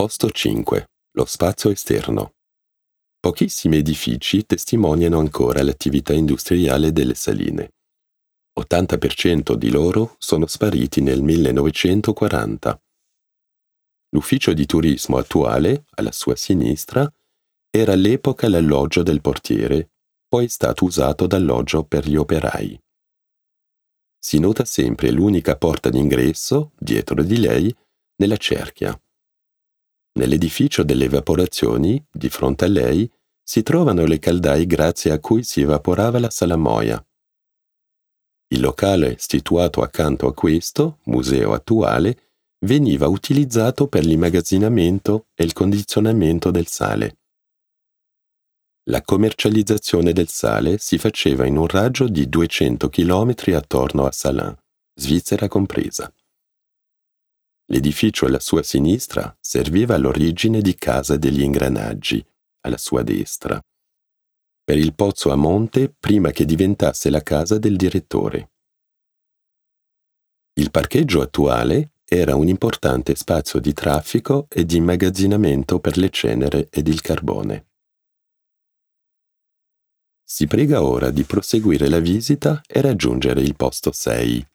Posto 5. Lo spazio esterno. Pochissimi edifici testimoniano ancora l'attività industriale delle saline. 80% di loro sono spariti nel 1940. L'ufficio di turismo attuale, alla sua sinistra, era all'epoca l'alloggio del portiere, poi è stato usato d'alloggio per gli operai. Si nota sempre l'unica porta d'ingresso, dietro di lei, nella cerchia. Nell'edificio delle evaporazioni, di fronte a lei, si trovano le caldaie grazie a cui si evaporava la salamoia. Il locale situato accanto a questo, museo attuale, veniva utilizzato per l'immagazzinamento e il condizionamento del sale. La commercializzazione del sale si faceva in un raggio di 200 km attorno a Salins, Svizzera compresa. L'edificio alla sua sinistra serviva all'origine di Casa degli Ingranaggi, alla sua destra, per il pozzo a monte prima che diventasse la casa del direttore. Il parcheggio attuale era un importante spazio di traffico e di immagazzinamento per le cenere ed il carbone. Si prega ora di proseguire la visita e raggiungere il posto 6.